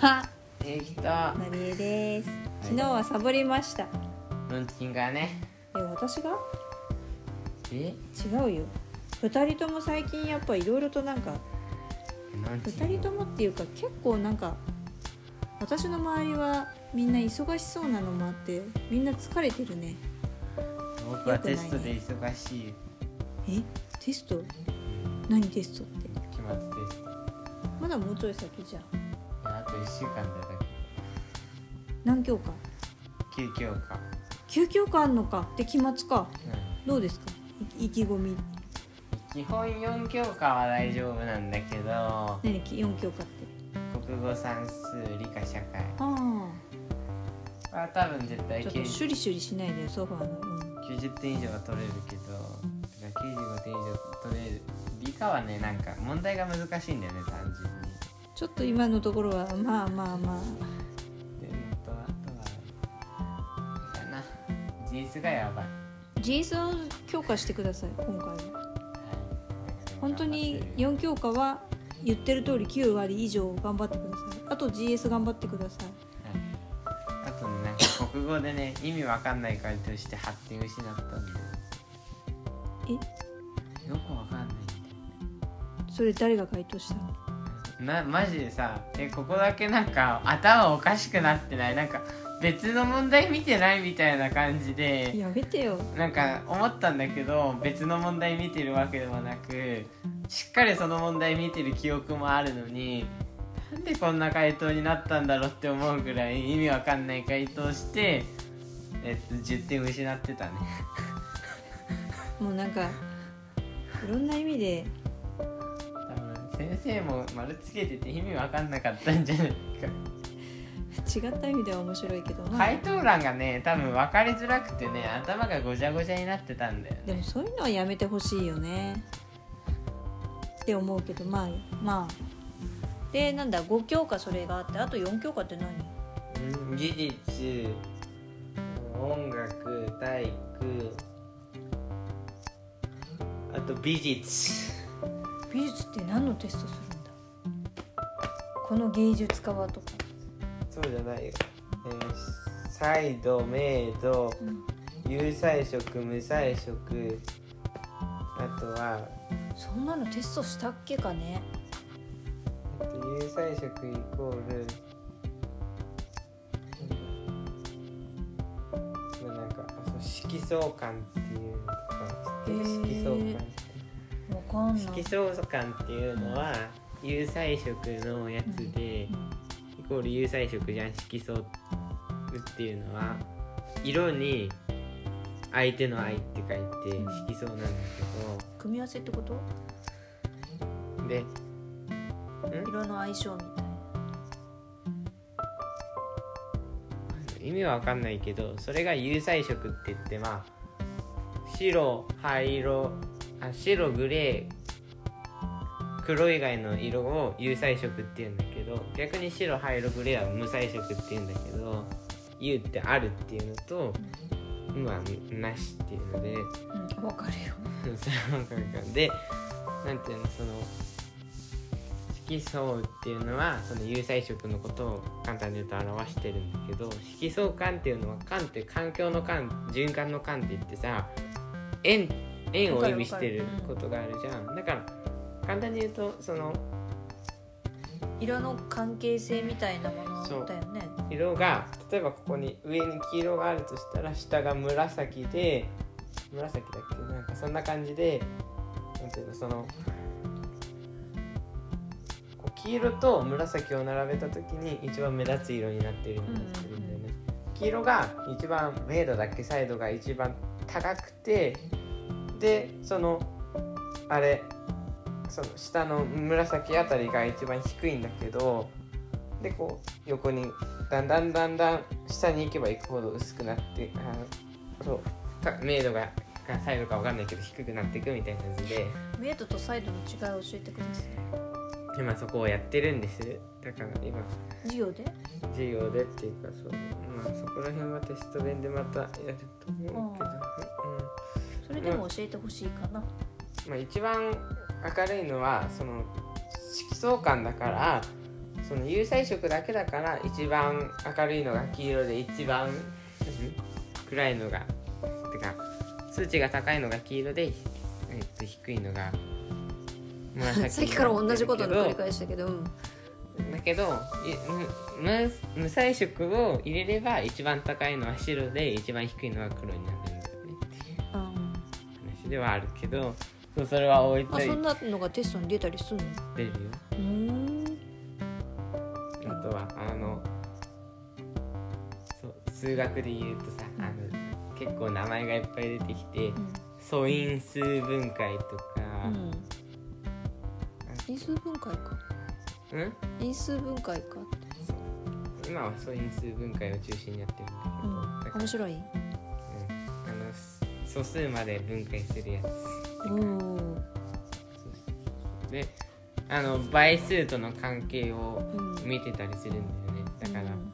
か できた。なりえです。昨日はサボりました。運賃がね。え私が？え？違うよ。二人とも最近やっぱいろいろとなんか二人ともっていうか結構なんか私の周りはみんな忙しそうなのもあってみんな疲れてるね。僕はテストで忙しいえ？テスト？何テストって？期末テスト。まだもうちょい先じゃんと1週間だけ。何教科？9教科。9教科あんのか。で期末か。うん。どうですか？い意気込み。基本4教科は大丈夫なんだけど。何4教科って。国語算数理科社会。あは多分絶対あちょっとシュリシュリしないでよソファーの、うん。90点以上は取れるけど。だから95点以上取れる。理科はねなんか問題が難しいんだよね単純にちょっと今のところはまあまあまあ。であとあとはあれかな。GS がやばい。GS を強化してください今回は。はい。本当に4教科は言ってる通り9割以上頑張ってください。あと GS 頑張ってください。あとねなんか国語でね意味わかんない回答して発展失ったんだよえ？よくわかんないそれ誰が回答したの？なマジでさえここだけなんか頭おかしくなってない？なんか別の問題見てないみたいな感じでやめてよ。なんか思ったんだけど別の問題見てるわけでもなくしっかりその問題見てる記憶もあるのになんでこんな回答になったんだろうって思うぐらい意味わかんない回答して、えっと、10点失ってたね。もうなんかいろんな意味で先生も丸つけてて意味わかんなかったんじゃないか。違った意味では面白いけどまあ回答欄がね多分分かりづらくてね頭がごちゃごちゃになってたんだよね。でもそういうのはやめてほしいよね。って思うけどまあまあ。でなんだ5教科それがあってあと4教科って何？うん技術音楽体育あと美術美術って何のテストするんだ？この芸術家はとか、そうじゃないよ、えー、サイド明度有彩色無彩色。あとはそんなのテストしたっけかね？えっと有彩色イコールまあなんか色相関っていうのとか色相関色相関っていうのは有彩色のやつでイコール有彩色じゃん色相っていうのは色に相手の愛って書いて色相なんだ組み合わせってこと？けどで色の相性みたいな。意味は分かんないけどそれが有彩色って言ってまあ白灰色あ白グレー黒以外の色を有彩色って言うんだけど逆に白灰色グレーは無彩色って言うんだけど有ってあるっていうのと無はなしっていうので。うんわかるよ。それは分かるからでなんていうのその色相っていうのはその有彩色のことを簡単に言うと表してるんだけど色相環っていうのは環って環境の環循環の環って言ってさ円円を意味してることがあるじゃん。だから簡単に言うとその色の関係性みたいなもそうのだよね。色が例えばここに上に黄色があるとしたら下が紫で紫だっけ？なんかそんな感じでなんていうのその黄色と紫を並べた時に一番目立つ色になってるようになってるんだよね、黄色が一番明度だっけ？サイドが一番高くてでそのあれその下の紫あたりが一番低いんだけどでこう横にだんだんだんだん下に行けば行くほど薄くなってあそうか明度ががサイドか分かんないけど低くなっていくみたいなやつで。明度とサイドの違いを教えてください。今そこをやってるんです。だから今授業で？授業でっていうかそうまあそこら辺はテスト弁でまたやると思うけど、それでも教えてほしいかな、うんまあ、一番明るいのはその色相関だからその有彩色だけだから一番明るいのが黄色で一番暗いのがてか数値が高いのが黄色で、えっと、低いのが紫 さっきから同じことの繰りだ返しだけど、うん、けど無無彩色を入れれば一番高いのは白で一番低いのは黒になるではあるけどそうそれは置いあそんなのがテストに出たりするの？てるよ。うーん。あとはあのそう数学で言うとさあの結構名前がいっぱい出てきて素因数分解とかうん。因数分解か。うん、因数分解か今は素因数分解を中心にやってるんだけど、うん。だから面白い？素数まで分解するやつ。であの倍数との関係をうん見てたりするんだよね。だから、うん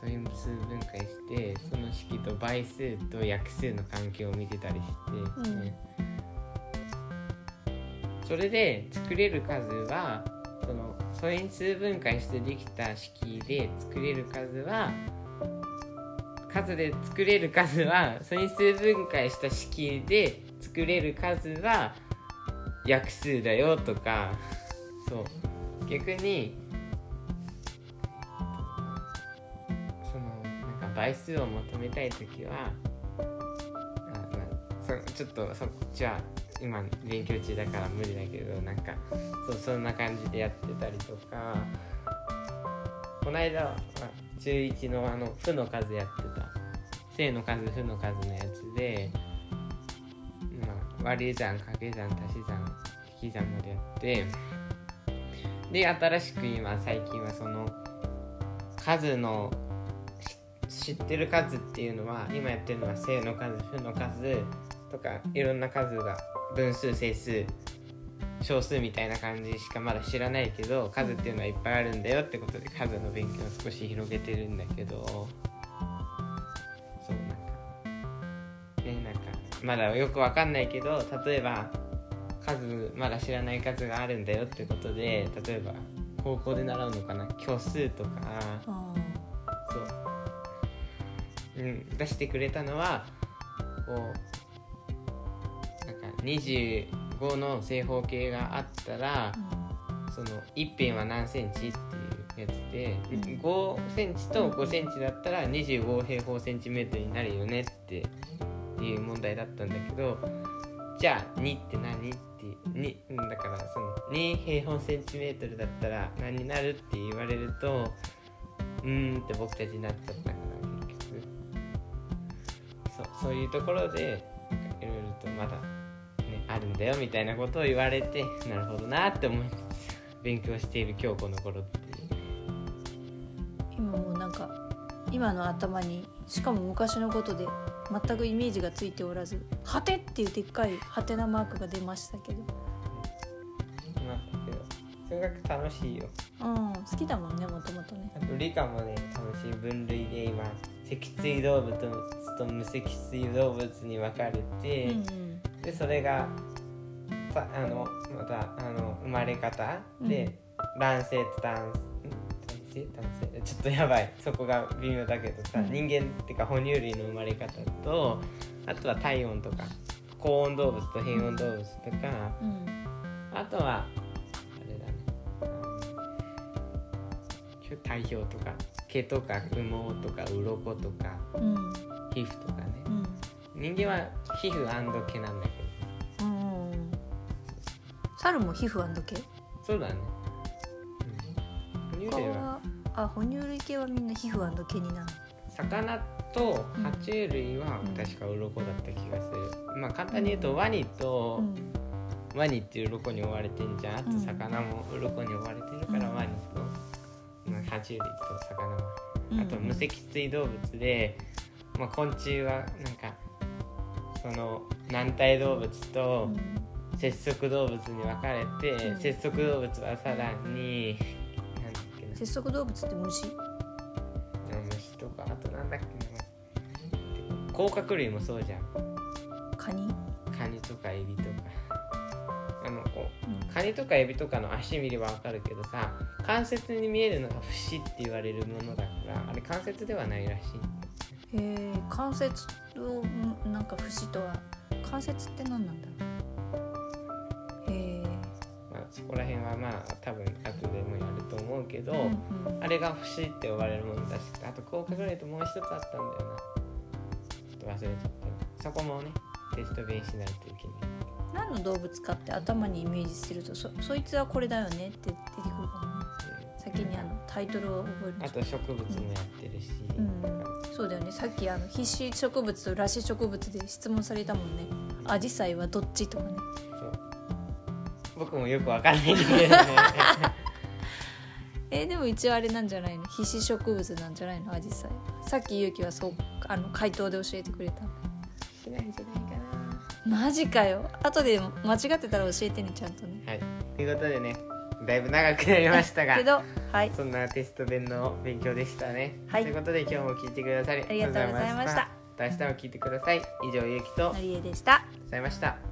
そうその素因数分解してその式と倍数と約数の関係を見てたりして、うん。ねそれで作れる数はその素因数分解してできた式で作れる数は数で作れる数は素因数分解した式で作れる数は約数だよとか。そう。逆にそのなんか倍数を求めたい時はあ、まあ、そちょっとそっちは今勉強中だから無理だけどなんかそうそんな感じでやってたりとかこの間は中1のあの負の数やってた。正の数負の数のやつで、まあ、割り算掛け算足し算引き算までやってで新しく今最近はその数の知ってる数っていうのは今やってるのは正の数負の数とかいろんな数が分数整数小数みたいな感じしかまだ知らないけど数っていうのはいっぱいあるんだよってことで数の勉強を少し広げてるんだけど。そうなんかねなんかまだよくわかんないけど例えば数まだ知らない数があるんだよってことで例えば高校で習うのかな虚数とか。あそう、うん、出してくれたのはこう25の正方形があったらーその一辺は何センチっていうやつで、うん。5センチと5センチだったら25平方センチメートルになるよねっていう問題だったんだけどじゃあ2って何って2うんだからその2平方センチメートルだったら何になるって言われるとうーんって僕たちになっちゃったから結局。そうそういうところでいろいろとまだ、ね、あるんだよみたいなことを言われてなるほどなって思いつつ勉強している今日この頃って今もうなんか今の頭にしかも昔のことで全くイメージがついておらず「はて」っていうでっかいハテナマークが出ましたけど。まあけど数学楽しいよ。うん好きだもんねもともとね。あと理科もね楽しい分類で今脊椎動物と無脊椎動物に分かれて、うんうんでそれがさあのまたあの生まれ方で、卵性と男ん？男性？男性？ちょっとやばい。そこが微妙だけどさ、うん。人間っていうか哺乳類の生まれ方とあとは体温とか高温動物と変温動物とか、うん。あとはあれだねあの体表とか毛とか羽毛とか鱗とかうん。皮膚とかね。うん。人間は皮膚毛なんだけど。うんうん猿も皮膚毛？そうだね、うん、哺乳類は？あ哺乳類系はみんな皮膚毛になる魚と爬虫類はうん。確か鱗だった気がする、まあ簡単に言うとワニと、うん。ワニっていう鱗に追われてんじゃん。あとうん魚も鱗に追われてるからうん。ワニと、まあ、爬虫類と魚はうん。あと無脊椎動物で、まあ、昆虫はなんかその軟体動物と節足動物に分かれて、うん。節足動物はさらになんだっけな。節足動物って虫？虫とかあとなんだっけな。甲殻類もそうじゃん。カニ？カニとかエビとか。あのこうん。うカニとかエビとかの足見ればわかるけどさ関節に見えるのが節って言われるものだからあれ関節ではないらしい。へえ関節なんか節とは関節って何なんだろう？へえまあ、そこら辺はまあ多分後でもやると思うけど、うんうん。あれが節って呼ばれるものだしあと甲殻類ともう一つあったんだよな。ちょっと忘れちゃった。なそこもねテスト弁しないといけない。何の動物かって頭にイメージするとそそいつはこれだよねって出てくるかもね。先にあのタイトルを覚えるあと植物もやってるし、うん。そうだよね。さっきあの必死植物と裸子植物で質問されたもんね。アジサイはどっちとかね。そう。僕もよくわかんないんだけどね。えーでも一応あれなんじゃないの？必死植物なんじゃないの？アジサイ。さっきゆうきはそうあの回答で教えてくれた。しないんじゃないかマジかよ。後で間違ってたら教えてねちゃんとね。なはい。ということでねだいぶ長くなりましたが。けどはいそんなテスト弁の勉強でしたね。はいということで今日も聞いてくださりありがとうございました。明日も聞いてください。以上ゆうきとのりえでしたございました。